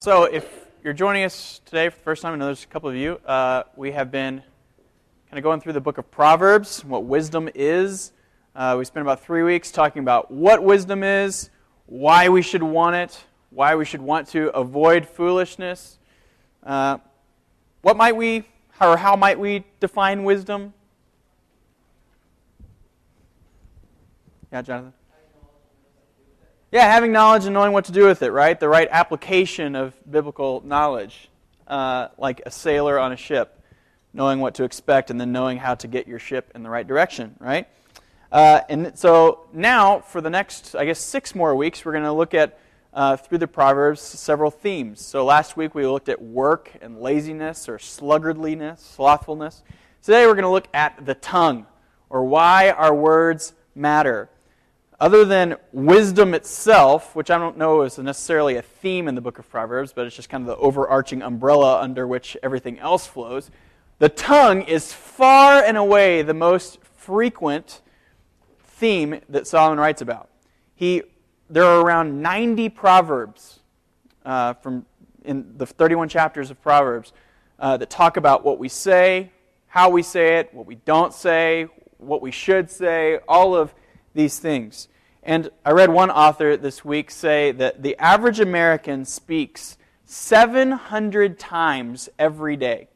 So, if you're joining us today for the first time, I know there's a couple of you, uh, we have been kind of going through the book of Proverbs, what wisdom is. Uh, we spent about three weeks talking about what wisdom is, why we should want it, why we should want to avoid foolishness. Uh, what might we, or how might we define wisdom? Yeah, Jonathan? Yeah, having knowledge and knowing what to do with it, right? The right application of biblical knowledge, uh, like a sailor on a ship, knowing what to expect and then knowing how to get your ship in the right direction, right? Uh, and so now, for the next, I guess, six more weeks, we're going to look at, uh, through the Proverbs, several themes. So last week we looked at work and laziness or sluggardliness, slothfulness. Today we're going to look at the tongue, or why our words matter other than wisdom itself, which I don't know is necessarily a theme in the book of Proverbs, but it's just kind of the overarching umbrella under which everything else flows, the tongue is far and away the most frequent theme that Solomon writes about. He, there are around 90 proverbs uh, from in the 31 chapters of Proverbs uh, that talk about what we say, how we say it, what we don't say, what we should say, all of these things. And I read one author this week say that the average American speaks 700 times every day.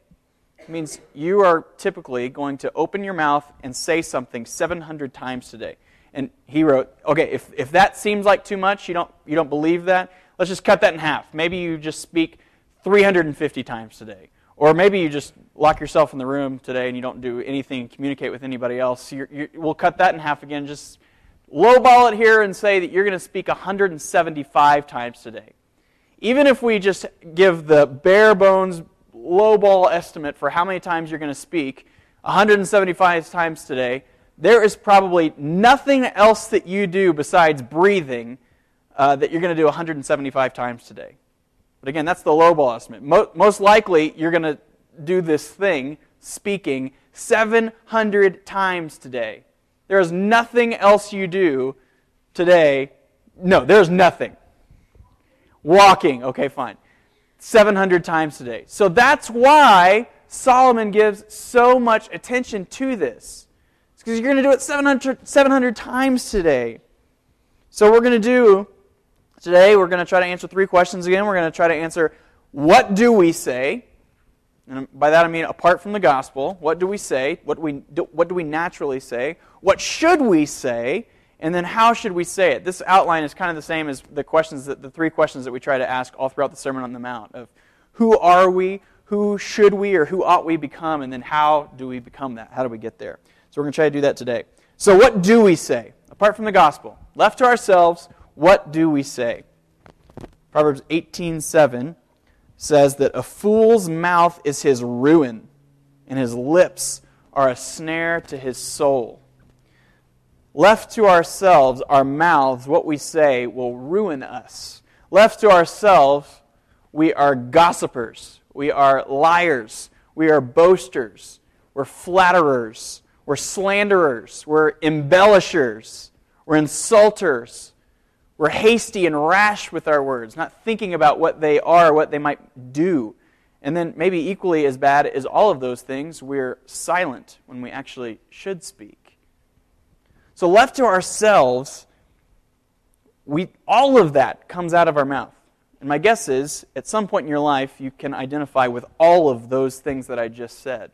It means you are typically going to open your mouth and say something 700 times today. And he wrote, okay, if, if that seems like too much, you don't, you don't believe that, let's just cut that in half. Maybe you just speak 350 times today. Or maybe you just lock yourself in the room today and you don't do anything, communicate with anybody else. You're, you're, we'll cut that in half again. Just lowball it here and say that you're going to speak 175 times today. Even if we just give the bare bones lowball estimate for how many times you're going to speak 175 times today, there is probably nothing else that you do besides breathing uh, that you're going to do 175 times today. But again, that's the lowball estimate. most likely, you're going to do this thing, speaking, 700 times today. There is nothing else you do today. No, there's nothing. Walking, okay, fine. 700 times today. So that's why Solomon gives so much attention to this. It's because you're going to do it 700, 700 times today. So we're going to do today, we're going to try to answer three questions again. We're going to try to answer what do we say? And by that I mean apart from the gospel, what do we say? What do we, what do we naturally say? What should we say? And then how should we say it? This outline is kind of the same as the questions that the three questions that we try to ask all throughout the Sermon on the Mount of who are we, who should we, or who ought we become, and then how do we become that? How do we get there? So we're going to try to do that today. So what do we say? Apart from the gospel, left to ourselves, what do we say? Proverbs 18:7 says that a fool's mouth is his ruin, and his lips are a snare to his soul. Left to ourselves, our mouths, what we say, will ruin us. Left to ourselves, we are gossipers. We are liars. We are boasters. We're flatterers. We're slanderers. We're embellishers. We're insulters. We're hasty and rash with our words, not thinking about what they are, what they might do. And then, maybe equally as bad as all of those things, we're silent when we actually should speak. So, left to ourselves, we, all of that comes out of our mouth. And my guess is, at some point in your life, you can identify with all of those things that I just said.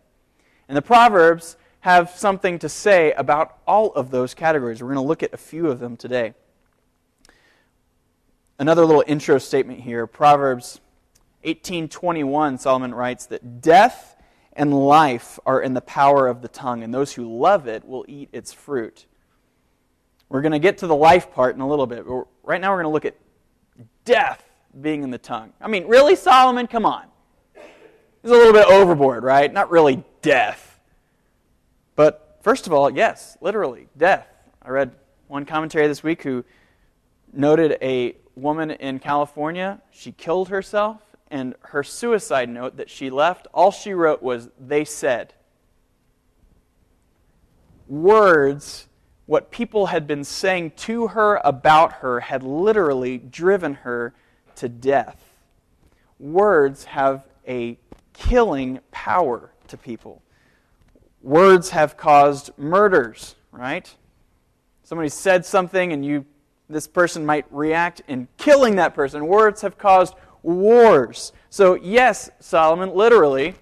And the Proverbs have something to say about all of those categories. We're going to look at a few of them today. Another little intro statement here. Proverbs 18:21 Solomon writes that death and life are in the power of the tongue and those who love it will eat its fruit. We're going to get to the life part in a little bit. But right now we're going to look at death being in the tongue. I mean, really Solomon, come on. He's a little bit overboard, right? Not really death. But first of all, yes, literally death. I read one commentary this week who noted a woman in California, she killed herself, and her suicide note that she left, all she wrote was, They said. Words, what people had been saying to her about her, had literally driven her to death. words have a killing power to people. Words have caused murders, right? Somebody said something and you this person might react in killing that person. Words have caused wars. So, yes, Solomon, literally,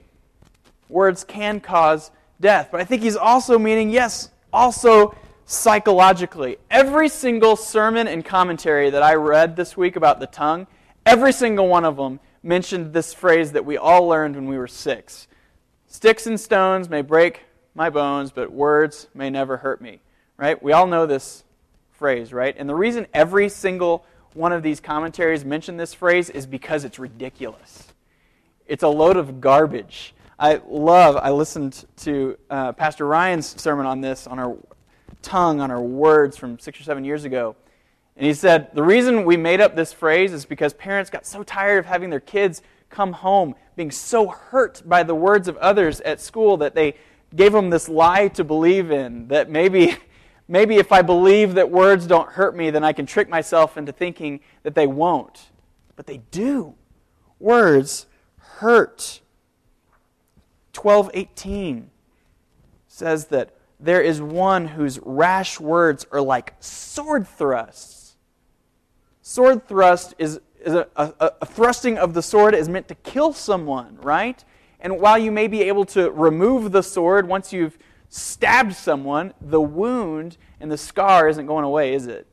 words can cause death. But I think he's also meaning, yes, also psychologically. Every single sermon and commentary that I read this week about the tongue, every single one of them mentioned this phrase that we all learned when we were six Sticks and stones may break my bones, but words may never hurt me. Right? We all know this phrase, right? And the reason every single one of these commentaries mention this phrase is because it's ridiculous. It's a load of garbage. I love, I listened to uh, Pastor Ryan's sermon on this, on our tongue, on our words from six or seven years ago. And he said, The reason we made up this phrase is because parents got so tired of having their kids come home being so hurt by the words of others at school that they gave them this lie to believe in that maybe maybe if I believe that words don't hurt me, then I can trick myself into thinking that they won't. But they do. Words hurt. 1218 says that there is one whose rash words are like sword thrusts. Sword thrust is, is a, a, a thrusting of the sword is meant to kill someone, right? And while you may be able to remove the sword once you've stabbed someone, the wound and the scar isn't going away, is it?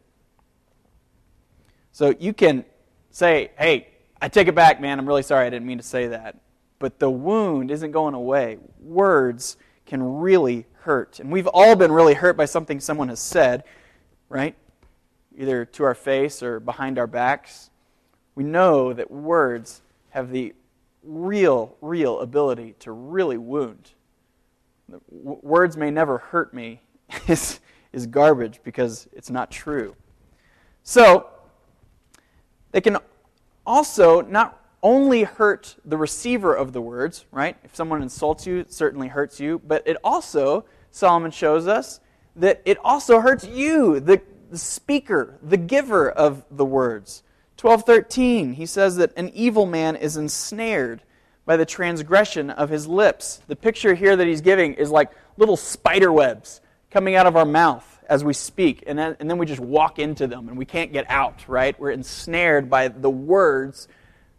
So you can say, hey, I take it back, man. I'm really sorry. I didn't mean to say that. But the wound isn't going away. Words can really hurt. And we've all been really hurt by something someone has said, right? Either to our face or behind our backs. We know that words have the real, real ability to really wound words may never hurt me is, is garbage because it's not true. So, they can also not only hurt the receiver of the words, right? If someone insults you, it certainly hurts you, but it also, Solomon shows us, that it also hurts you, the, the speaker, the giver of the words. 12:13 he says that an evil man is ensnared by the transgression of his lips. The picture here that he's giving is like little spider webs coming out of our mouth as we speak, and then, and then we just walk into them and we can't get out, right? We're ensnared by the words,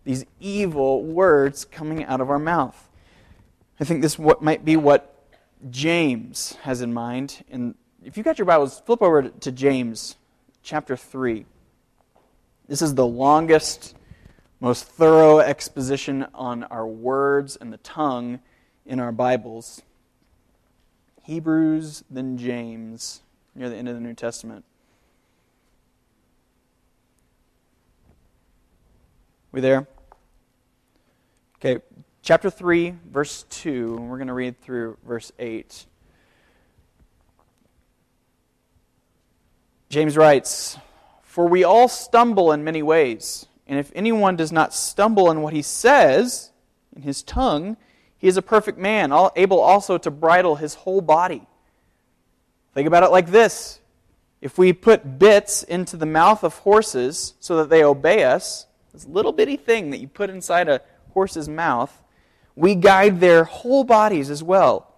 these evil words coming out of our mouth. I think this what might be what James has in mind. And if you've got your Bibles, flip over to James chapter 3. This is the longest most thorough exposition on our words and the tongue in our Bibles. Hebrews, then James, near the end of the New Testament. We there? Okay, chapter 3, verse 2, and we're going to read through verse 8. James writes, For we all stumble in many ways. And if anyone does not stumble in what he says in his tongue, he is a perfect man, able also to bridle his whole body. Think about it like this if we put bits into the mouth of horses so that they obey us, this little bitty thing that you put inside a horse's mouth, we guide their whole bodies as well.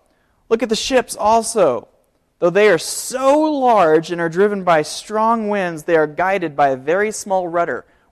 Look at the ships also. Though they are so large and are driven by strong winds, they are guided by a very small rudder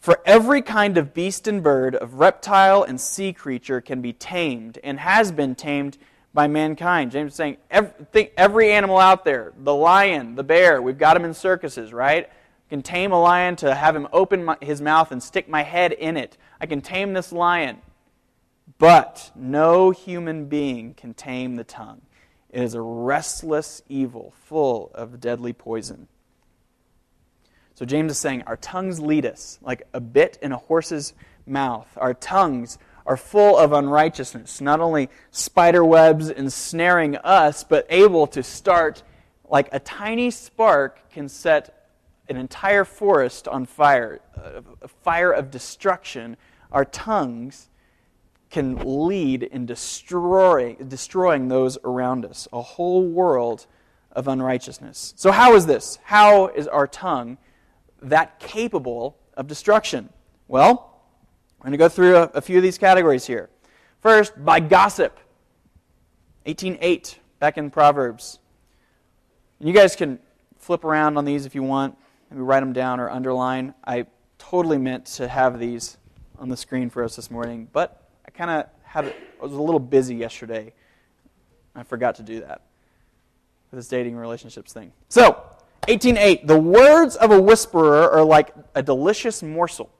For every kind of beast and bird, of reptile and sea creature can be tamed and has been tamed by mankind. James is saying every, every animal out there, the lion, the bear, we've got them in circuses, right? I can tame a lion to have him open my, his mouth and stick my head in it. I can tame this lion. But no human being can tame the tongue. It is a restless evil full of deadly poison. So James is saying our tongues lead us like a bit in a horse's mouth. Our tongues are full of unrighteousness, not only spider webs ensnaring us, but able to start like a tiny spark can set an entire forest on fire, a fire of destruction. Our tongues can lead in destroying, destroying those around us, a whole world of unrighteousness. So, how is this? How is our tongue that capable of destruction? Well, we're going to go through a, a few of these categories here. First, by gossip. 18.8, back in Proverbs. And you guys can flip around on these if you want. Maybe write them down or underline. I totally meant to have these on the screen for us this morning, but I kind of had I was a little busy yesterday. I forgot to do that with this dating relationships thing. So, 18.8, the words of a whisperer are like a delicious morsel.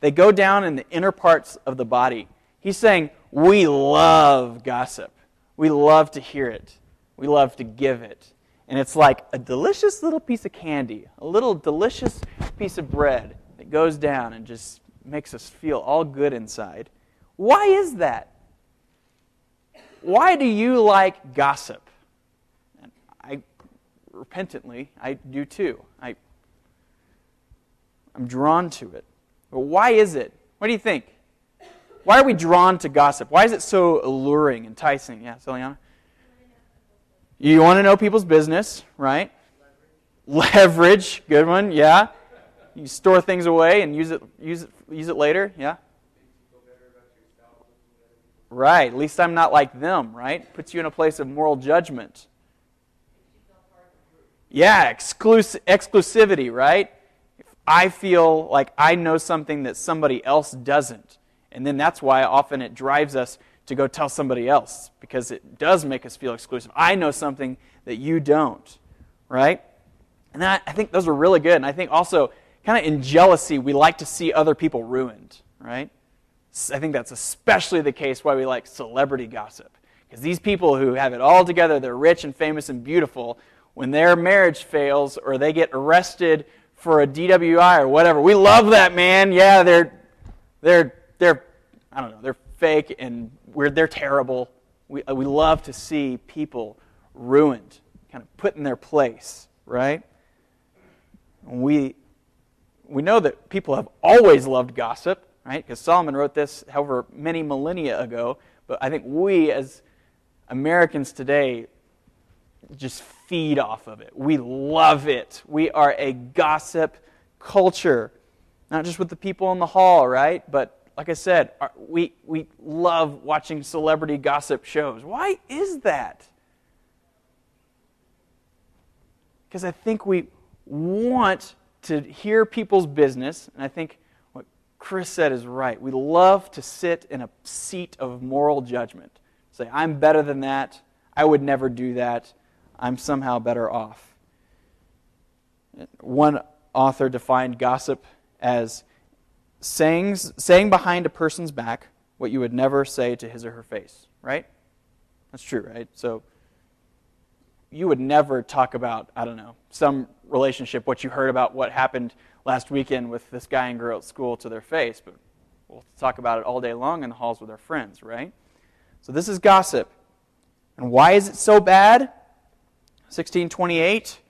They go down in the inner parts of the body. He's saying, we love gossip. We love to hear it. We love to give it. And it's like a delicious little piece of candy, a little delicious piece of bread that goes down and just makes us feel all good inside. Why is that? Why do you like gossip? Repentantly, I do too. I, I'm drawn to it. But why is it? What do you think? Why are we drawn to gossip? Why is it so alluring, enticing? Yeah, Celiana? You want to know people's business, right? Leverage. Leverage. Good one, yeah. You store things away and use it, use it, use it later, yeah. Right. At least I'm not like them, right? Puts you in a place of moral judgment. Yeah, exclus- exclusivity, right? If I feel like I know something that somebody else doesn't, and then that's why often it drives us to go tell somebody else because it does make us feel exclusive. I know something that you don't, right? And that, I think those are really good. And I think also, kind of in jealousy, we like to see other people ruined, right? I think that's especially the case why we like celebrity gossip. Because these people who have it all together, they're rich and famous and beautiful, when their marriage fails or they get arrested for a DWI or whatever, we love that, man. Yeah, they're, they're, they're, I don't know, they're fake and we're, they're terrible. We, uh, we love to see people ruined, kind of put in their place, right? We, we know that people have always loved gossip, right? Because Solomon wrote this, however, many millennia ago. But I think we, as Americans today, just feed off of it. We love it. We are a gossip culture. Not just with the people in the hall, right? But like I said, we, we love watching celebrity gossip shows. Why is that? Because I think we want to hear people's business, and I think what Chris said is right. We love to sit in a seat of moral judgment. Say, I'm better than that. I would never do that. I'm somehow better off. One author defined gossip as saying, saying behind a person's back what you would never say to his or her face, right? That's true, right? So you would never talk about, I don't know, some relationship, what you heard about what happened last weekend with this guy and girl at school to their face, but we'll talk about it all day long in the halls with our friends, right? So this is gossip. And why is it so bad? 1628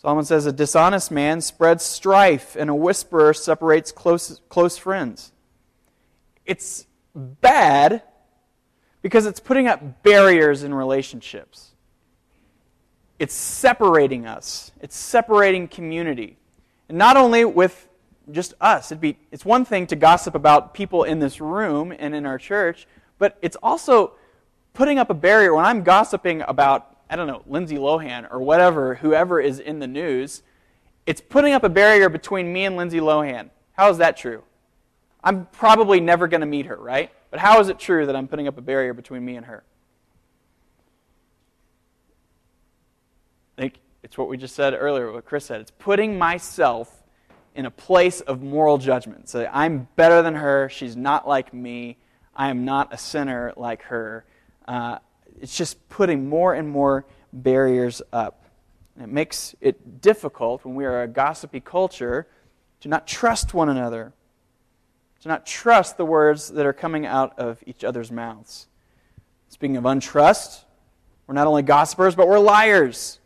Solomon says, A dishonest man spreads strife, and a whisperer separates close, close friends. It's bad because it's putting up barriers in relationships. It's separating us, it's separating community. And not only with just us. It'd be, it's one thing to gossip about people in this room and in our church, but it's also putting up a barrier when I'm gossiping about I don't know, Lindsay Lohan or whatever, whoever is in the news, it's putting up a barrier between me and Lindsay Lohan. How is that true? I'm probably never going to meet her, right? But how is it true that I'm putting up a barrier between me and her? I think it's what we just said earlier, what Chris said. It's putting myself in a place of moral judgment. So I'm better than her. She's not like me. I am not a sinner like her. Uh, it's just putting more and more barriers up. And it makes it difficult when we are a gossipy culture to not trust one another. to not trust the words that are coming out of each other's mouths. Speaking of untrust, we're not only gossipers, but we're liars.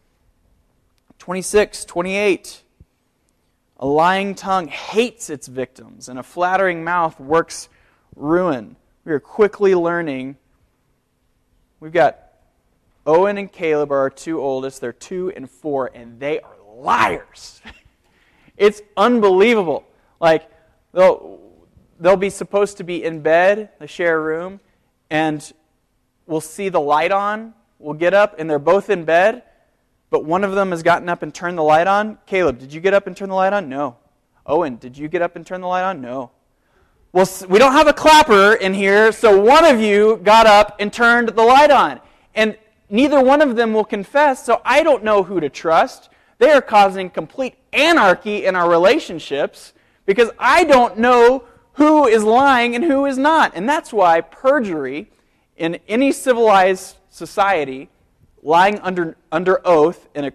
26, 28. A lying tongue hates its victims, and a flattering mouth works ruin. We are quickly learning. We've got Owen and Caleb are our two oldest. They're two and four, and they are liars. it's unbelievable. Like, they'll, they'll be supposed to be in bed, they share a room, and we'll see the light on. We'll get up, and they're both in bed, but one of them has gotten up and turned the light on. Caleb, did you get up and turn the light on? No. Owen, did you get up and turn the light on? No. Well, we don't have a clapper in here, so one of you got up and turned the light on. And neither one of them will confess, so I don't know who to trust. They are causing complete anarchy in our relationships because I don't know who is lying and who is not. And that's why perjury in any civilized society, lying under, under oath in a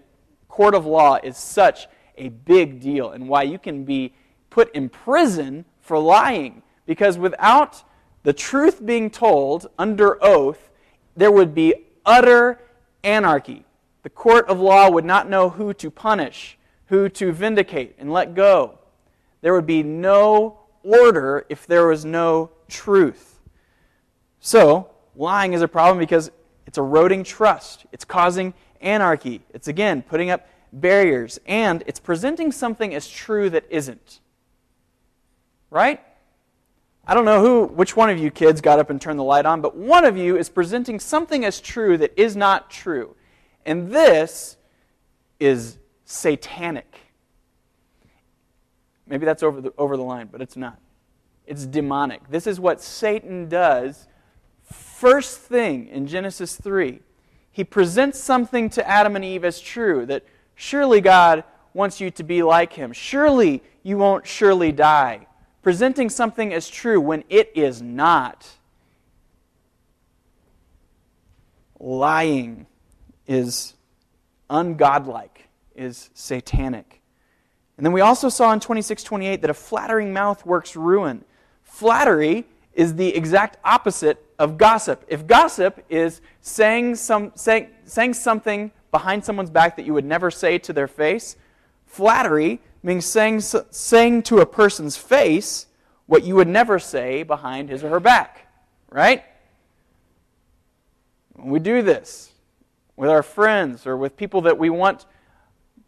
court of law, is such a big deal, and why you can be put in prison for lying. Because without the truth being told under oath, there would be utter anarchy. The court of law would not know who to punish, who to vindicate and let go. There would be no order if there was no truth. So, lying is a problem because it's eroding trust, it's causing anarchy, it's again putting up barriers, and it's presenting something as true that isn't. Right? I don't know who, which one of you kids got up and turned the light on, but one of you is presenting something as true that is not true. And this is satanic. Maybe that's over the, over the line, but it's not. It's demonic. This is what Satan does. First thing in Genesis 3, he presents something to Adam and Eve as true that surely God wants you to be like him. Surely you won't surely die. Presenting something as true when it is not. Lying is ungodlike, is satanic. And then we also saw in 2628 that a flattering mouth works ruin. Flattery is the exact opposite of gossip. If gossip is saying, some, saying, saying something behind someone's back that you would never say to their face, flattery means saying, saying to a person's face what you would never say behind his or her back. Right? When we do this with our friends or with people that we want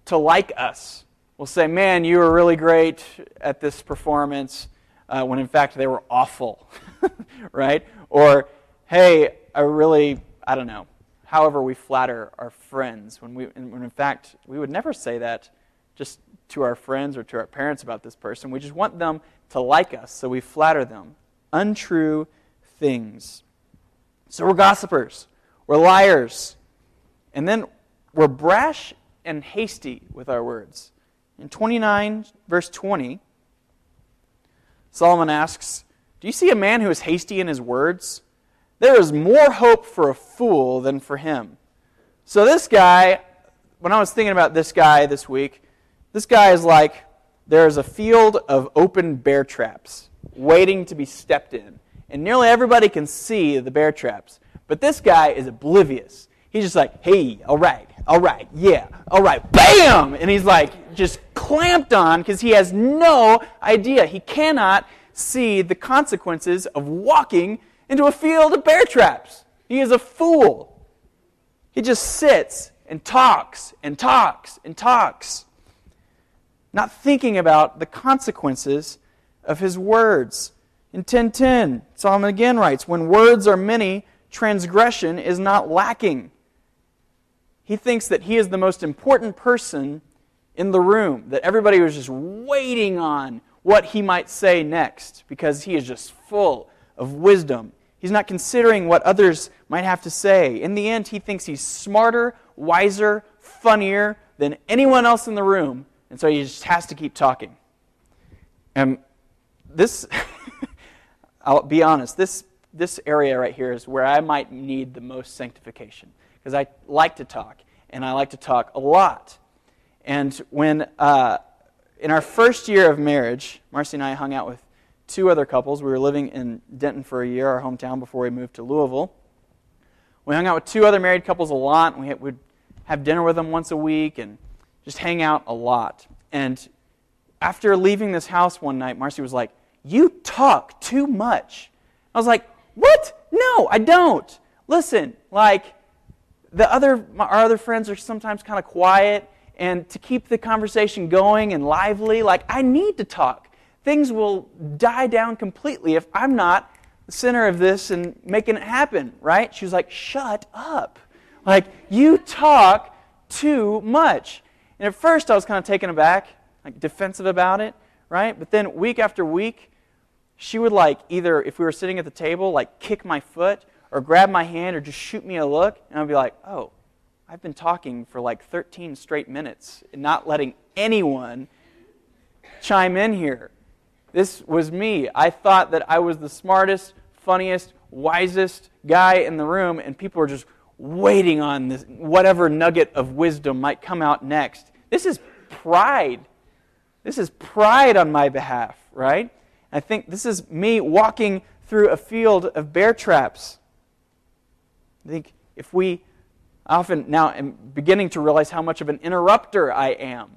to like us, we'll say, Man, you were really great at this performance, uh, when in fact they were awful, right? Or, Hey, I really, I don't know, however we flatter our friends, when, we, when in fact we would never say that just to our friends or to our parents about this person. We just want them to like us, so we flatter them. Untrue things. So we're gossipers, we're liars, and then we're brash and hasty with our words. In 29, verse 20, Solomon asks, Do you see a man who is hasty in his words? There is more hope for a fool than for him. So, this guy, when I was thinking about this guy this week, this guy is like there is a field of open bear traps waiting to be stepped in. And nearly everybody can see the bear traps. But this guy is oblivious. He's just like, hey, all right, all right, yeah, all right, bam! And he's like just clamped on because he has no idea. He cannot see the consequences of walking into a field of bear traps. He is a fool. He just sits and talks and talks and talks, not thinking about the consequences of his words. In 1010, Solomon again writes, When words are many, transgression is not lacking. He thinks that he is the most important person in the room, that everybody was just waiting on what he might say next because he is just full of wisdom. He's not considering what others might have to say. In the end, he thinks he's smarter, wiser, funnier than anyone else in the room, and so he just has to keep talking. And this, I'll be honest, this, this area right here is where I might need the most sanctification because I like to talk, and I like to talk a lot. And when, uh, in our first year of marriage, Marcy and I hung out with two other couples. We were living in Denton for a year, our hometown, before we moved to Louisville. We hung out with two other married couples a lot. We would have dinner with them once a week and just hang out a lot. And after leaving this house one night, Marcy was like, You talk too much. I was like, What? No, I don't. Listen, like, the other, our other friends are sometimes kind of quiet, and to keep the conversation going and lively, like, I need to talk. Things will die down completely if I'm not the center of this and making it happen, right? She was like, Shut up. Like, you talk too much. And at first, I was kind of taken aback, like defensive about it, right? But then, week after week, she would like either, if we were sitting at the table, like kick my foot or grab my hand or just shoot me a look. And I'd be like, oh, I've been talking for like 13 straight minutes and not letting anyone chime in here. This was me. I thought that I was the smartest, funniest, wisest guy in the room, and people were just waiting on this, whatever nugget of wisdom might come out next. This is pride. This is pride on my behalf, right? I think this is me walking through a field of bear traps. I think if we often now am beginning to realize how much of an interrupter I am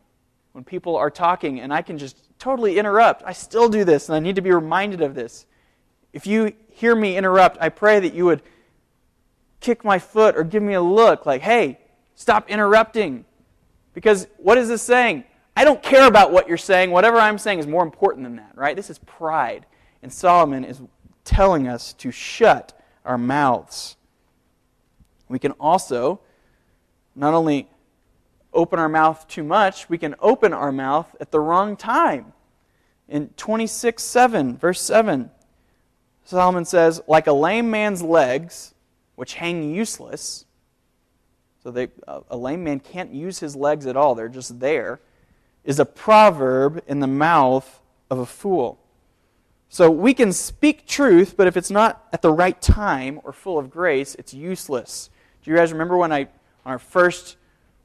when people are talking and I can just totally interrupt. I still do this and I need to be reminded of this. If you hear me interrupt, I pray that you would kick my foot or give me a look like, hey, stop interrupting. Because what is this saying? I don't care about what you're saying. Whatever I'm saying is more important than that, right? This is pride. And Solomon is telling us to shut our mouths. We can also not only open our mouth too much, we can open our mouth at the wrong time. In 26 7, verse 7, Solomon says, Like a lame man's legs, which hang useless. So they, a lame man can't use his legs at all, they're just there is a proverb in the mouth of a fool. So we can speak truth, but if it's not at the right time or full of grace, it's useless. Do you guys remember when I, on our first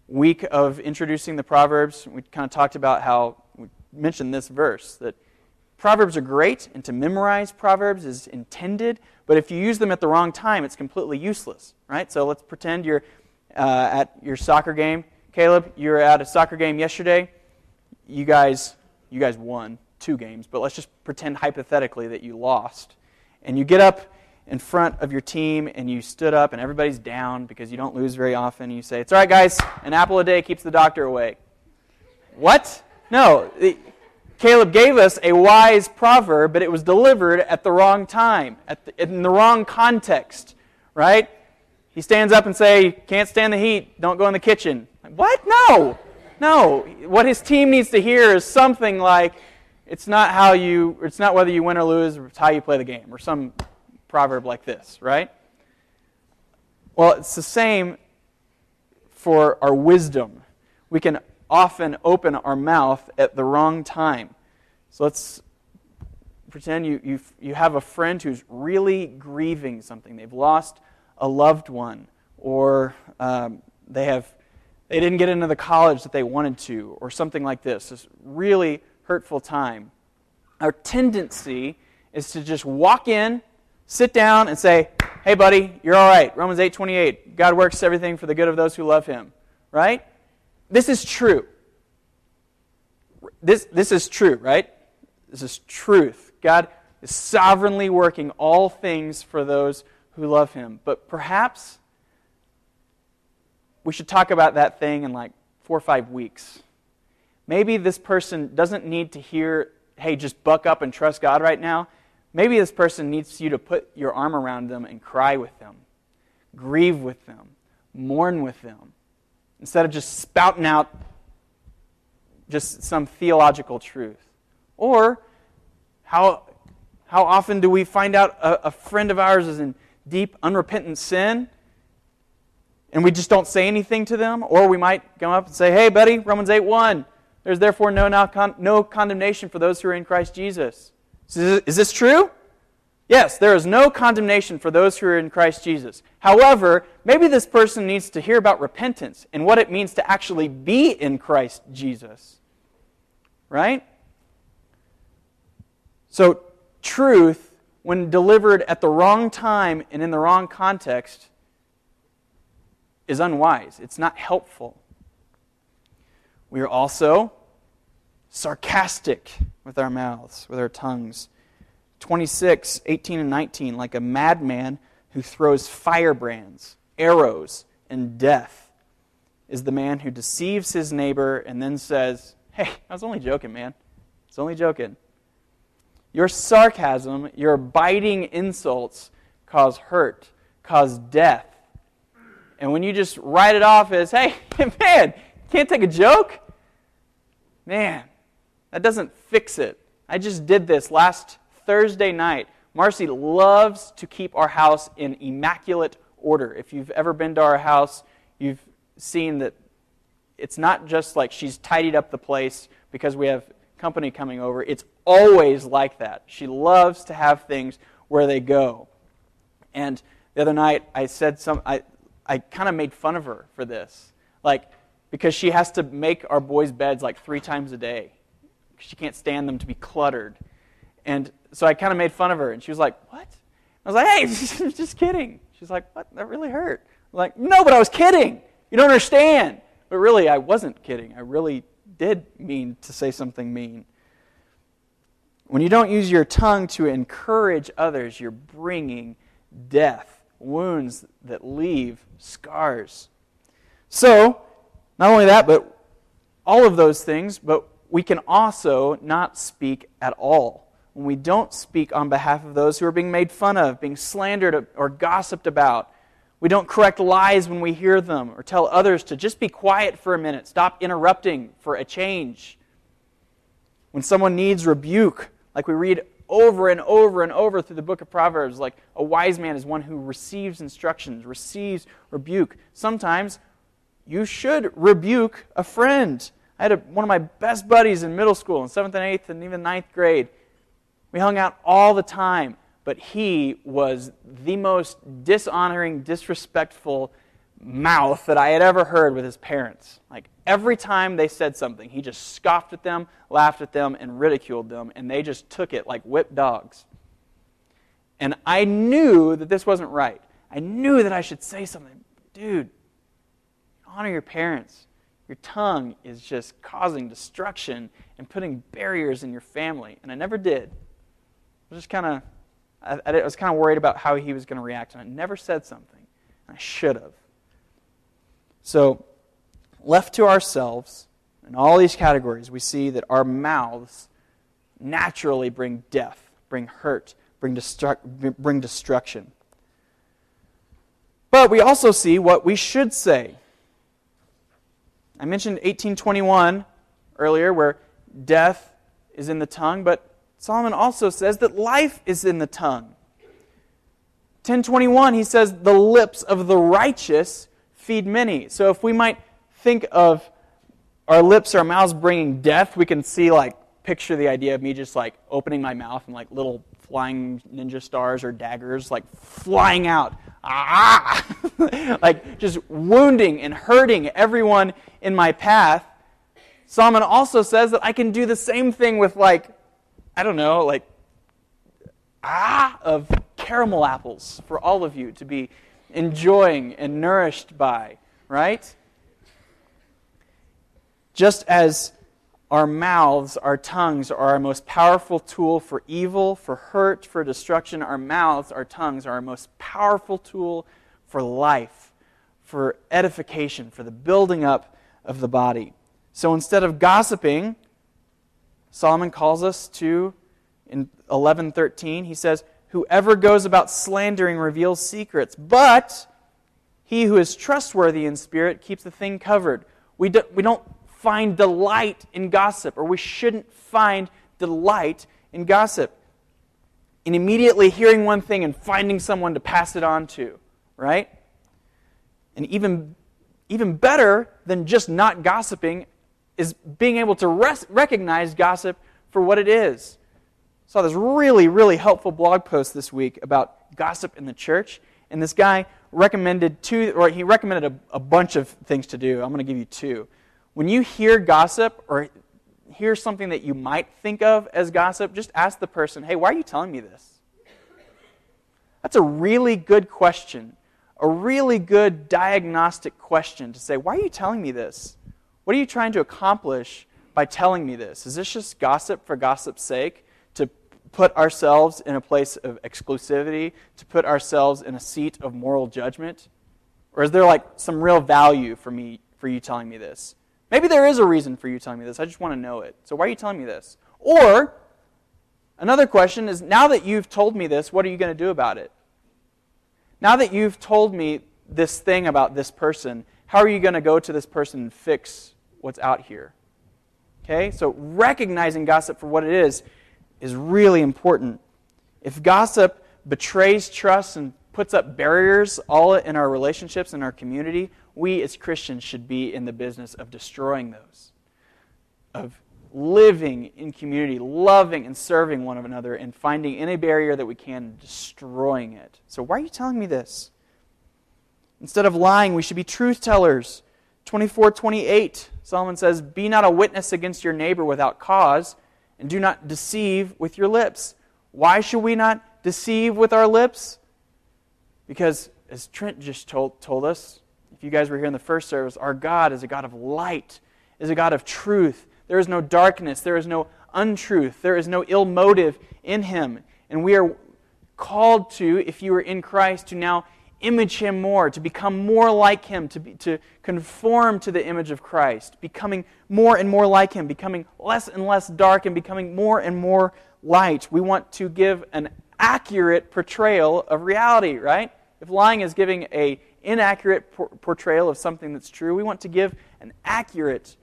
week of introducing the Proverbs, we kind of talked about how we mentioned this verse that Proverbs are great, and to memorize Proverbs is intended, but if you use them at the wrong time, it's completely useless, right? So let's pretend you're uh, at your soccer game. Caleb, you were at a soccer game yesterday you guys you guys won two games, but let's just pretend hypothetically that you lost. And you get up in front of your team and you stood up and everybody's down because you don't lose very often. And you say, It's all right, guys, an apple a day keeps the doctor away. What? No. Caleb gave us a wise proverb, but it was delivered at the wrong time, at the, in the wrong context, right? He stands up and say, "Can't stand the heat. Don't go in the kitchen." What? No. No, what his team needs to hear is something like, it's not how you, it's not whether you win or lose, it's how you play the game, or some proverb like this, right? Well, it's the same for our wisdom. We can often open our mouth at the wrong time. So let's pretend you, you, you have a friend who's really grieving something. They've lost a loved one, or um, they have they didn't get into the college that they wanted to, or something like this. This really hurtful time. Our tendency is to just walk in, sit down, and say, Hey, buddy, you're all right. Romans 8 28. God works everything for the good of those who love him. Right? This is true. This, this is true, right? This is truth. God is sovereignly working all things for those who love him. But perhaps we should talk about that thing in like four or five weeks. Maybe this person doesn't need to hear, hey, just buck up and trust God right now. Maybe this person needs you to put your arm around them and cry with them, grieve with them, mourn with them, instead of just spouting out just some theological truth. Or, how, how often do we find out a, a friend of ours is in deep, unrepentant sin? and we just don't say anything to them, or we might come up and say, hey, buddy, Romans 8 1, there's therefore no, no condemnation for those who are in Christ Jesus. Is this true? Yes, there is no condemnation for those who are in Christ Jesus. However, maybe this person needs to hear about repentance and what it means to actually be in Christ Jesus. Right? So, truth, when delivered at the wrong time and in the wrong context, is unwise. It's not helpful. We are also sarcastic with our mouths, with our tongues. 26, 18, and 19, like a madman who throws firebrands, arrows, and death, is the man who deceives his neighbor and then says, Hey, I was only joking, man. I was only joking. Your sarcasm, your biting insults cause hurt, cause death. And when you just write it off as, hey, man, can't take a joke? Man, that doesn't fix it. I just did this last Thursday night. Marcy loves to keep our house in immaculate order. If you've ever been to our house, you've seen that it's not just like she's tidied up the place because we have company coming over. It's always like that. She loves to have things where they go. And the other night, I said some, I, I kind of made fun of her for this. Like, because she has to make our boys' beds like three times a day. She can't stand them to be cluttered. And so I kind of made fun of her, and she was like, What? I was like, Hey, just kidding. She's like, What? That really hurt. I'm like, No, but I was kidding. You don't understand. But really, I wasn't kidding. I really did mean to say something mean. When you don't use your tongue to encourage others, you're bringing death, wounds that leave scars. So, not only that, but all of those things, but we can also not speak at all. When we don't speak on behalf of those who are being made fun of, being slandered or gossiped about, we don't correct lies when we hear them or tell others to just be quiet for a minute, stop interrupting for a change. When someone needs rebuke, like we read over and over and over through the book of Proverbs, like a wise man is one who receives instructions, receives rebuke. Sometimes you should rebuke a friend. I had a, one of my best buddies in middle school, in seventh and eighth, and even ninth grade. We hung out all the time, but he was the most dishonoring, disrespectful mouth that I had ever heard with his parents. Like every time they said something, he just scoffed at them, laughed at them, and ridiculed them, and they just took it like whipped dogs. And I knew that this wasn't right. I knew that I should say something. Dude, honor your parents. Your tongue is just causing destruction and putting barriers in your family. And I never did. I just kind of, I, I was kind of worried about how he was going to react, and I never said something. I should have. So, left to ourselves, in all these categories, we see that our mouths naturally bring death, bring hurt, bring, destru- bring destruction. But we also see what we should say. I mentioned 1821 earlier, where death is in the tongue, but Solomon also says that life is in the tongue. 1021, he says, the lips of the righteous feed many. So if we might think of our lips, our mouths bringing death, we can see, like, picture the idea of me just, like, opening my mouth and, like, little flying ninja stars or daggers, like, flying out. Ah! like, just wounding and hurting everyone in my path. Solomon also says that I can do the same thing with, like, I don't know, like, ah, of caramel apples for all of you to be enjoying and nourished by, right? Just as our mouths, our tongues are our most powerful tool for evil, for hurt, for destruction, our mouths, our tongues are our most powerful tool for life, for edification, for the building up of the body. So instead of gossiping, Solomon calls us to in 11:13 he says whoever goes about slandering reveals secrets but he who is trustworthy in spirit keeps the thing covered. We, do, we don't find delight in gossip, or we shouldn't find delight in gossip. In immediately hearing one thing and finding someone to pass it on to, right? And even, even better than just not gossiping is being able to res- recognize gossip for what it is. I saw this really, really helpful blog post this week about gossip in the church. And this guy recommended two, or he recommended a, a bunch of things to do. I'm going to give you two. When you hear gossip, or hear something that you might think of as gossip, just ask the person, hey, why are you telling me this? That's a really good question, a really good diagnostic question to say, why are you telling me this? What are you trying to accomplish by telling me this? Is this just gossip for gossip's sake? To put ourselves in a place of exclusivity? To put ourselves in a seat of moral judgment? Or is there like some real value for me for you telling me this? Maybe there is a reason for you telling me this. I just want to know it. So why are you telling me this? Or another question is now that you've told me this, what are you going to do about it? Now that you've told me this thing about this person, how are you going to go to this person and fix what's out here? Okay? So recognizing gossip for what it is is really important. If gossip betrays trust and puts up barriers all in our relationships in our community, we as Christians should be in the business of destroying those, of living in community, loving and serving one another, and finding any barrier that we can, destroying it. So, why are you telling me this? Instead of lying, we should be truth tellers. 24 28, Solomon says, Be not a witness against your neighbor without cause, and do not deceive with your lips. Why should we not deceive with our lips? Because, as Trent just told, told us, if you guys were here in the first service, our God is a God of light, is a God of truth. There is no darkness, there is no untruth, there is no ill motive in him. And we are called to, if you are in Christ, to now image him more, to become more like him, to, be, to conform to the image of Christ, becoming more and more like him, becoming less and less dark, and becoming more and more light. We want to give an accurate portrayal of reality, right? If lying is giving a inaccurate portrayal of something that's true, we want to give an accurate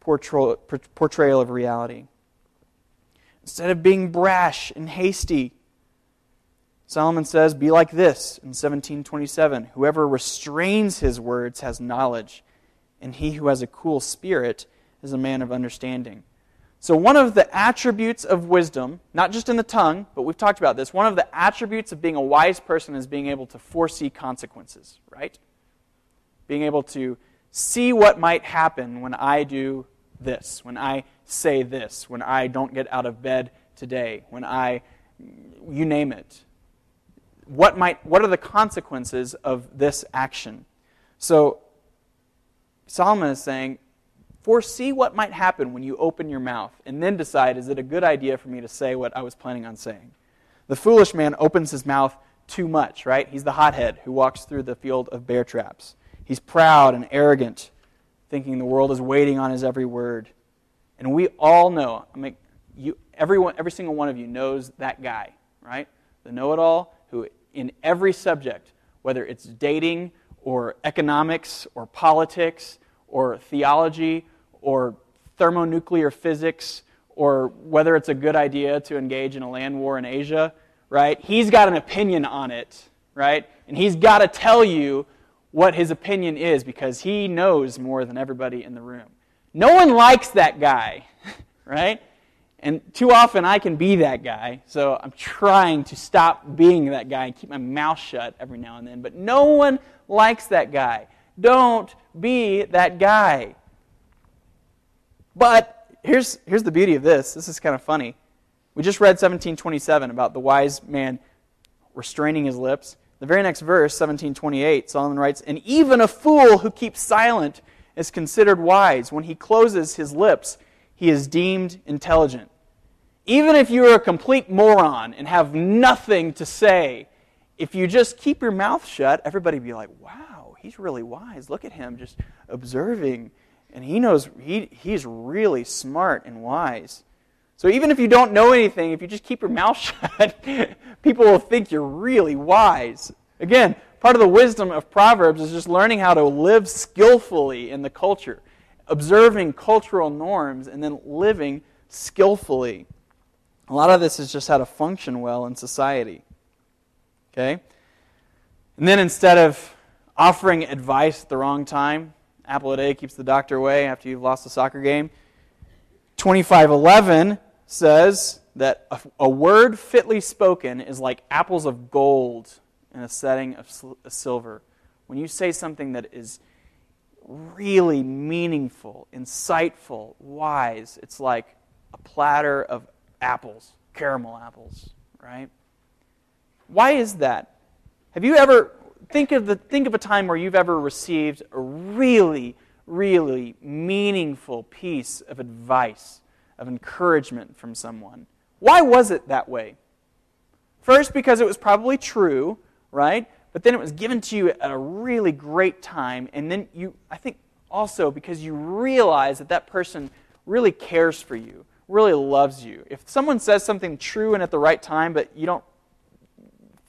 portrayal of reality. Instead of being brash and hasty, Solomon says, Be like this in 1727 Whoever restrains his words has knowledge, and he who has a cool spirit is a man of understanding. So, one of the attributes of wisdom, not just in the tongue, but we've talked about this, one of the attributes of being a wise person is being able to foresee consequences, right? Being able to see what might happen when I do this, when I say this, when I don't get out of bed today, when I, you name it. What, might, what are the consequences of this action? So, Solomon is saying, Foresee what might happen when you open your mouth, and then decide is it a good idea for me to say what I was planning on saying? The foolish man opens his mouth too much, right? He's the hothead who walks through the field of bear traps. He's proud and arrogant, thinking the world is waiting on his every word. And we all know, I mean, you, everyone, every single one of you knows that guy, right? The know it all who, in every subject, whether it's dating or economics or politics or theology or thermonuclear physics or whether it's a good idea to engage in a land war in Asia, right? He's got an opinion on it, right? And he's got to tell you what his opinion is because he knows more than everybody in the room. No one likes that guy, right? And too often I can be that guy, so I'm trying to stop being that guy and keep my mouth shut every now and then. But no one likes that guy. Don't be that guy. But here's, here's the beauty of this. This is kind of funny. We just read 1727 about the wise man restraining his lips. The very next verse, 1728, Solomon writes, And even a fool who keeps silent is considered wise. When he closes his lips, he is deemed intelligent. Even if you're a complete moron and have nothing to say, if you just keep your mouth shut, everybody be like, wow, he's really wise. Look at him just observing and he knows he, he's really smart and wise. So even if you don't know anything, if you just keep your mouth shut, people will think you're really wise. Again, part of the wisdom of Proverbs is just learning how to live skillfully in the culture, observing cultural norms, and then living skillfully. A lot of this is just how to function well in society. Okay? And then instead of offering advice at the wrong time, apple a day keeps the doctor away after you've lost a soccer game. 2511 says that a, a word fitly spoken is like apples of gold in a setting of silver. When you say something that is really meaningful, insightful, wise. It's like a platter of apples, caramel apples, right? Why is that? Have you ever think of the think of a time where you've ever received a really really meaningful piece of advice, of encouragement from someone. Why was it that way? First, because it was probably true, right? But then it was given to you at a really great time. And then you, I think also because you realize that that person really cares for you, really loves you. If someone says something true and at the right time, but you don't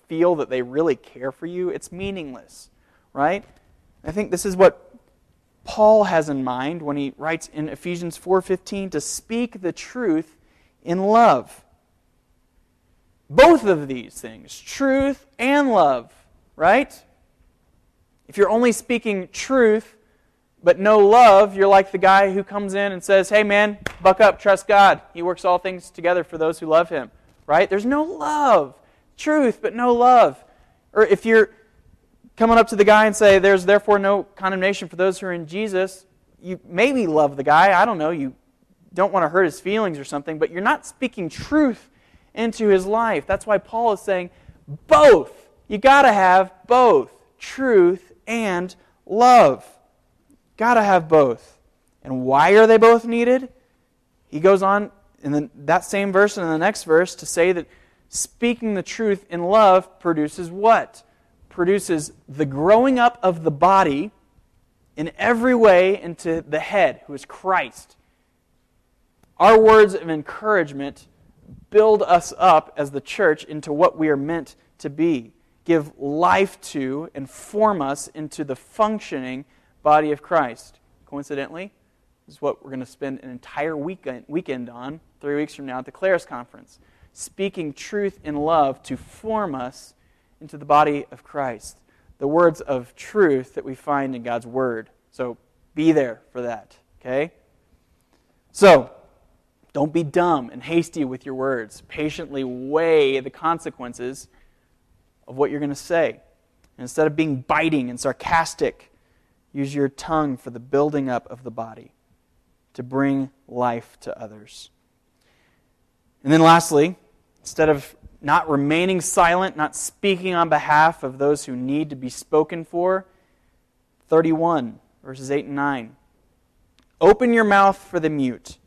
feel that they really care for you, it's meaningless, right? I think this is what Paul has in mind when he writes in Ephesians 4:15 to speak the truth in love. Both of these things, truth and love, right? If you're only speaking truth but no love, you're like the guy who comes in and says, "Hey man, buck up, trust God. He works all things together for those who love him." Right? There's no love. Truth but no love. Or if you're coming up to the guy and say, There's therefore no condemnation for those who are in Jesus, you maybe love the guy. I don't know. You don't want to hurt his feelings or something, but you're not speaking truth into his life. That's why Paul is saying both. You got to have both truth and love. Got to have both. And why are they both needed? He goes on in the, that same verse and in the next verse to say that speaking the truth in love produces what? produces the growing up of the body in every way into the head, who is Christ. Our words of encouragement build us up as the church into what we are meant to be, give life to, and form us into the functioning body of Christ. Coincidentally, this is what we're going to spend an entire weekend, weekend on, three weeks from now, at the Claris Conference. Speaking truth in love to form us into the body of Christ. The words of truth that we find in God's Word. So be there for that, okay? So, don't be dumb and hasty with your words. Patiently weigh the consequences of what you're going to say. Instead of being biting and sarcastic, use your tongue for the building up of the body to bring life to others. And then lastly, instead of not remaining silent, not speaking on behalf of those who need to be spoken for. 31, verses 8 and 9. Open your mouth for the mute,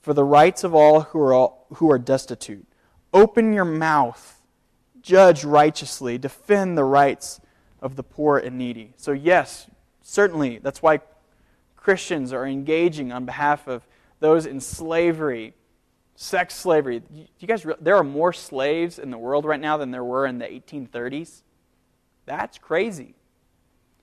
for the rights of all who are, all, who are destitute. Open your mouth. Judge righteously. Defend the rights of the poor and needy. So, yes, certainly, that's why Christians are engaging on behalf of those in slavery sex slavery. You guys, there are more slaves in the world right now than there were in the 1830s. That's crazy.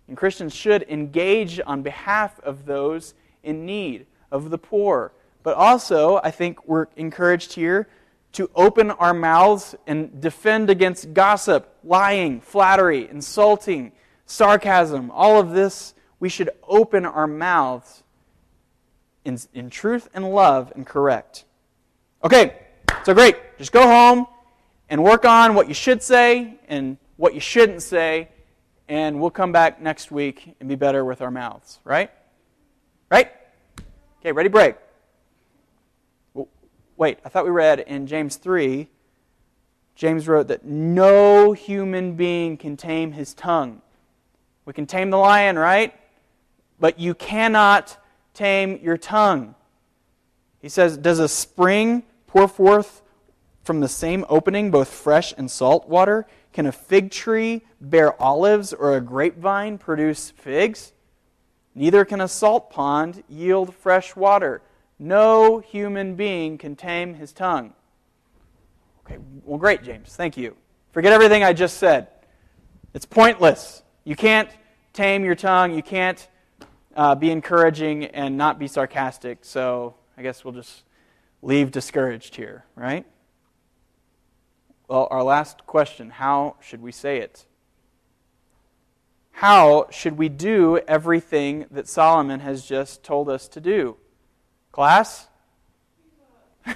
And Christians should engage on behalf of those in need, of the poor. But also, I think we're encouraged here to open our mouths and defend against gossip, lying, flattery, insulting, sarcasm. All of this, we should open our mouths in, in truth and love and correct. Okay, so great. Just go home and work on what you should say and what you shouldn't say, and we'll come back next week and be better with our mouths, right? Right? Okay, ready, break. Wait, I thought we read in James 3, James wrote that no human being can tame his tongue. We can tame the lion, right? But you cannot tame your tongue. He says, Does a spring pour forth from the same opening both fresh and salt water? Can a fig tree bear olives or a grapevine produce figs? Neither can a salt pond yield fresh water. No human being can tame his tongue. Okay, well, great, James. Thank you. Forget everything I just said. It's pointless. You can't tame your tongue. You can't uh, be encouraging and not be sarcastic. So I guess we'll just leave discouraged here, right? Well, our last question how should we say it? How should we do everything that Solomon has just told us to do? Class?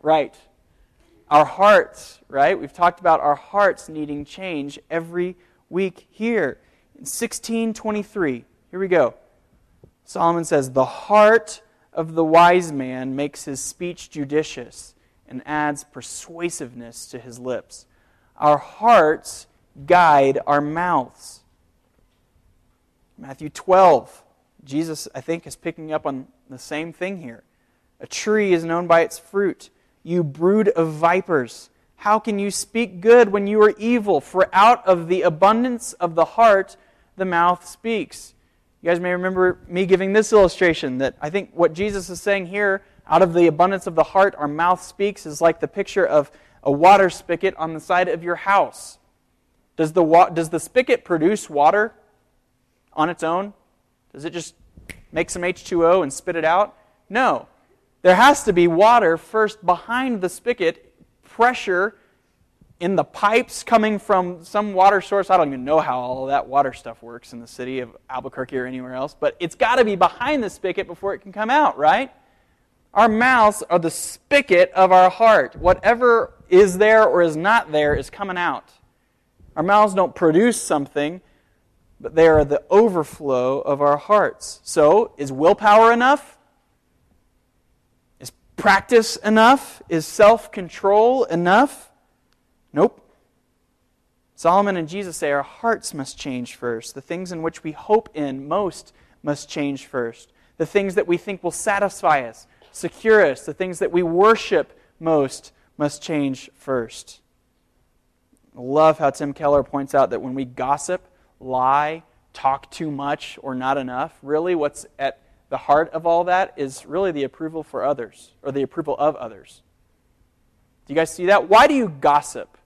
right. Our hearts, right? We've talked about our hearts needing change every week here. In 1623, here we go. Solomon says, The heart of the wise man makes his speech judicious and adds persuasiveness to his lips. Our hearts guide our mouths. Matthew 12, Jesus, I think, is picking up on the same thing here. A tree is known by its fruit. You brood of vipers, how can you speak good when you are evil? For out of the abundance of the heart, the mouth speaks. You guys may remember me giving this illustration that I think what Jesus is saying here, out of the abundance of the heart, our mouth speaks, is like the picture of a water spigot on the side of your house. Does the, wa- does the spigot produce water on its own? Does it just make some H2O and spit it out? No. There has to be water first behind the spigot pressure in the pipes coming from some water source. I don't even know how all that water stuff works in the city of Albuquerque or anywhere else, but it's got to be behind the spigot before it can come out, right? Our mouths are the spigot of our heart. Whatever is there or is not there is coming out. Our mouths don't produce something, but they are the overflow of our hearts. So, is willpower enough? Practice enough? Is self control enough? Nope. Solomon and Jesus say our hearts must change first. The things in which we hope in most must change first. The things that we think will satisfy us, secure us, the things that we worship most must change first. I love how Tim Keller points out that when we gossip, lie, talk too much, or not enough, really what's at the heart of all that is really the approval for others, or the approval of others. Do you guys see that? Why do you gossip?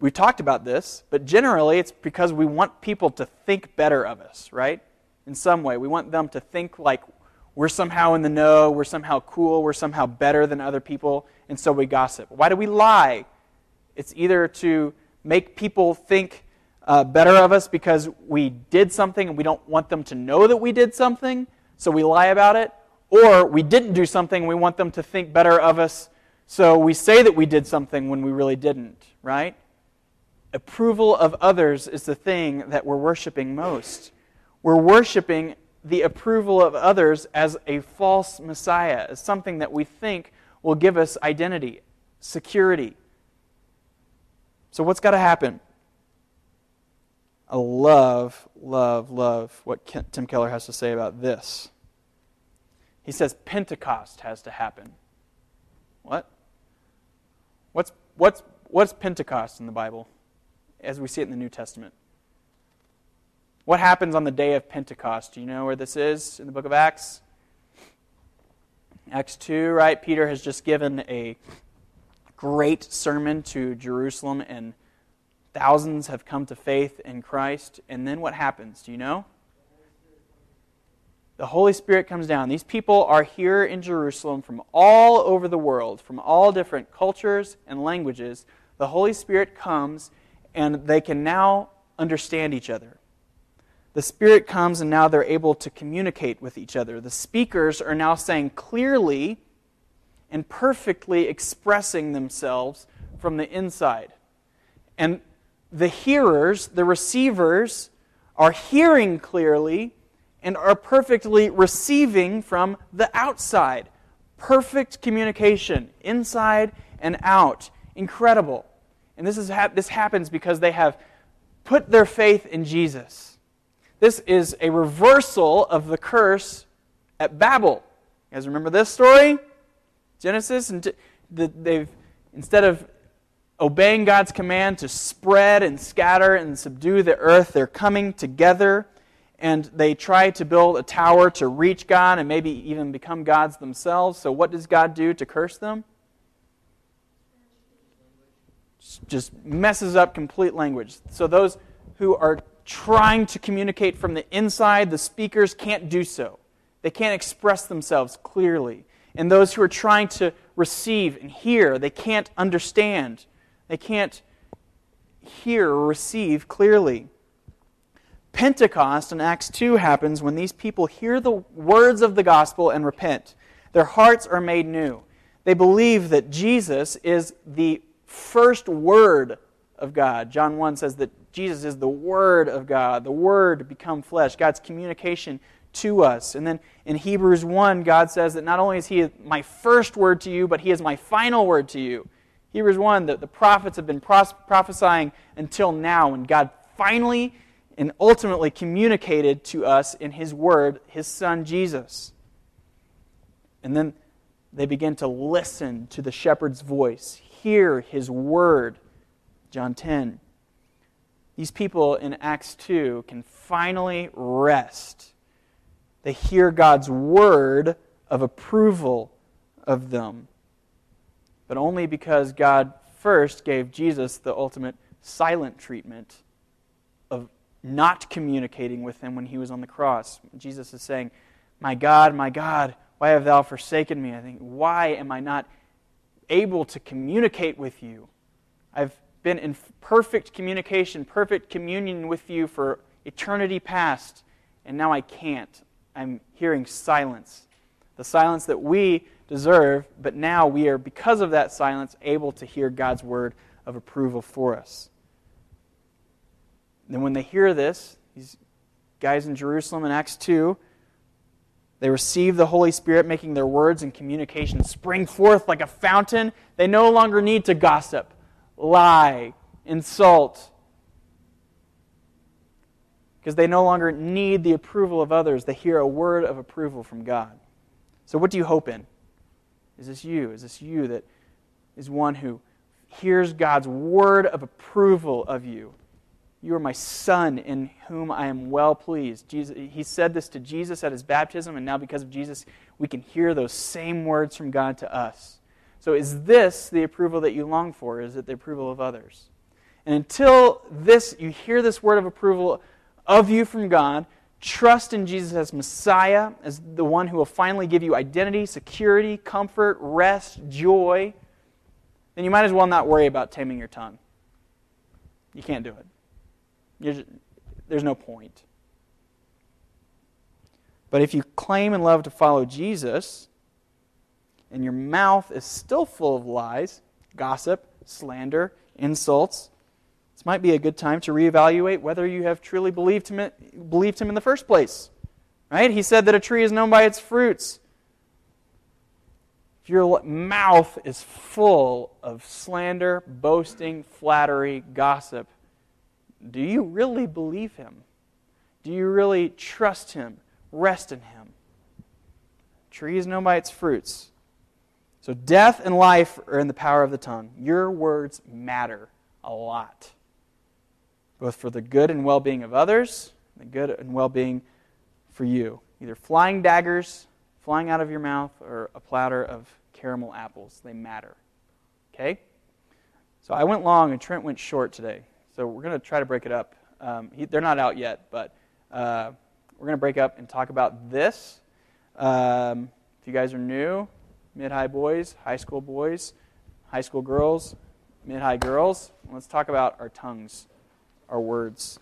We talked about this, but generally it's because we want people to think better of us, right? In some way. We want them to think like we're somehow in the know, we're somehow cool, we're somehow better than other people, and so we gossip. Why do we lie? It's either to make people think uh, better of us because we did something and we don't want them to know that we did something, so we lie about it. Or we didn't do something and we want them to think better of us, so we say that we did something when we really didn't, right? Approval of others is the thing that we're worshiping most. We're worshiping the approval of others as a false Messiah, as something that we think will give us identity, security. So, what's got to happen? I love, love, love what Tim Keller has to say about this. He says Pentecost has to happen. What? What's, what's, what's Pentecost in the Bible as we see it in the New Testament? What happens on the day of Pentecost? Do you know where this is in the book of Acts? Acts 2, right? Peter has just given a great sermon to Jerusalem and Thousands have come to faith in Christ. And then what happens? Do you know? The Holy Spirit comes down. These people are here in Jerusalem from all over the world, from all different cultures and languages. The Holy Spirit comes, and they can now understand each other. The Spirit comes, and now they're able to communicate with each other. The speakers are now saying clearly and perfectly expressing themselves from the inside. And the hearers, the receivers, are hearing clearly and are perfectly receiving from the outside. Perfect communication, inside and out. Incredible. And this, is this happens because they have put their faith in Jesus. This is a reversal of the curse at Babel. You guys remember this story? Genesis? And they've, instead of obeying God's command to spread and scatter and subdue the earth. They're coming together and they try to build a tower to reach God and maybe even become gods themselves. So, what does God do to curse them? Just messes up complete language. So, those who are trying to communicate from the inside, the speakers can't do so. They can't express themselves clearly. And those who are trying to receive and hear, they can't understand they can't hear or receive clearly. Pentecost in Acts 2 happens when these people hear the words of the gospel and repent. Their hearts are made new. They believe that Jesus is the first word of God. John 1 says that Jesus is the Word of God, the Word become flesh, God's communication to us. And then in Hebrews 1, God says that not only is He my first word to you, but He is my final word to you. Hebrews 1, the, the prophets have been prophesying until now, and God finally and ultimately communicated to us in His Word, His Son Jesus. And then they begin to listen to the shepherd's voice, hear His Word. John 10. These people in Acts 2 can finally rest. They hear God's Word of approval of them. But only because God first gave Jesus the ultimate silent treatment of not communicating with him when he was on the cross. Jesus is saying, My God, my God, why have thou forsaken me? I think, why am I not able to communicate with you? I've been in perfect communication, perfect communion with you for eternity past, and now I can't. I'm hearing silence. The silence that we deserve, but now we are, because of that silence, able to hear God's word of approval for us. Then, when they hear this, these guys in Jerusalem in Acts 2, they receive the Holy Spirit, making their words and communication spring forth like a fountain. They no longer need to gossip, lie, insult, because they no longer need the approval of others. They hear a word of approval from God. So, what do you hope in? Is this you? Is this you that is one who hears God's word of approval of you? You are my son in whom I am well pleased. Jesus, he said this to Jesus at his baptism, and now because of Jesus, we can hear those same words from God to us. So, is this the approval that you long for? Is it the approval of others? And until this, you hear this word of approval of you from God, trust in Jesus as Messiah, as the one who will finally give you identity, security, comfort, rest, joy, then you might as well not worry about taming your tongue. You can't do it. Just, there's no point. But if you claim and love to follow Jesus, and your mouth is still full of lies, gossip, slander, insults, might be a good time to reevaluate whether you have truly believed him, believed him in the first place. Right? He said that a tree is known by its fruits. If your mouth is full of slander, boasting, flattery, gossip, do you really believe him? Do you really trust him? Rest in him? Tree is known by its fruits. So death and life are in the power of the tongue. Your words matter a lot, both for the good and well being of others, and the good and well being for you. Either flying daggers flying out of your mouth or a platter of caramel apples. They matter. Okay? So I went long and Trent went short today. So we're going to try to break it up. Um, he, they're not out yet, but uh, we're going to break up and talk about this. Um, if you guys are new, mid high boys, high school boys, high school girls, mid high girls, let's talk about our tongues, our words.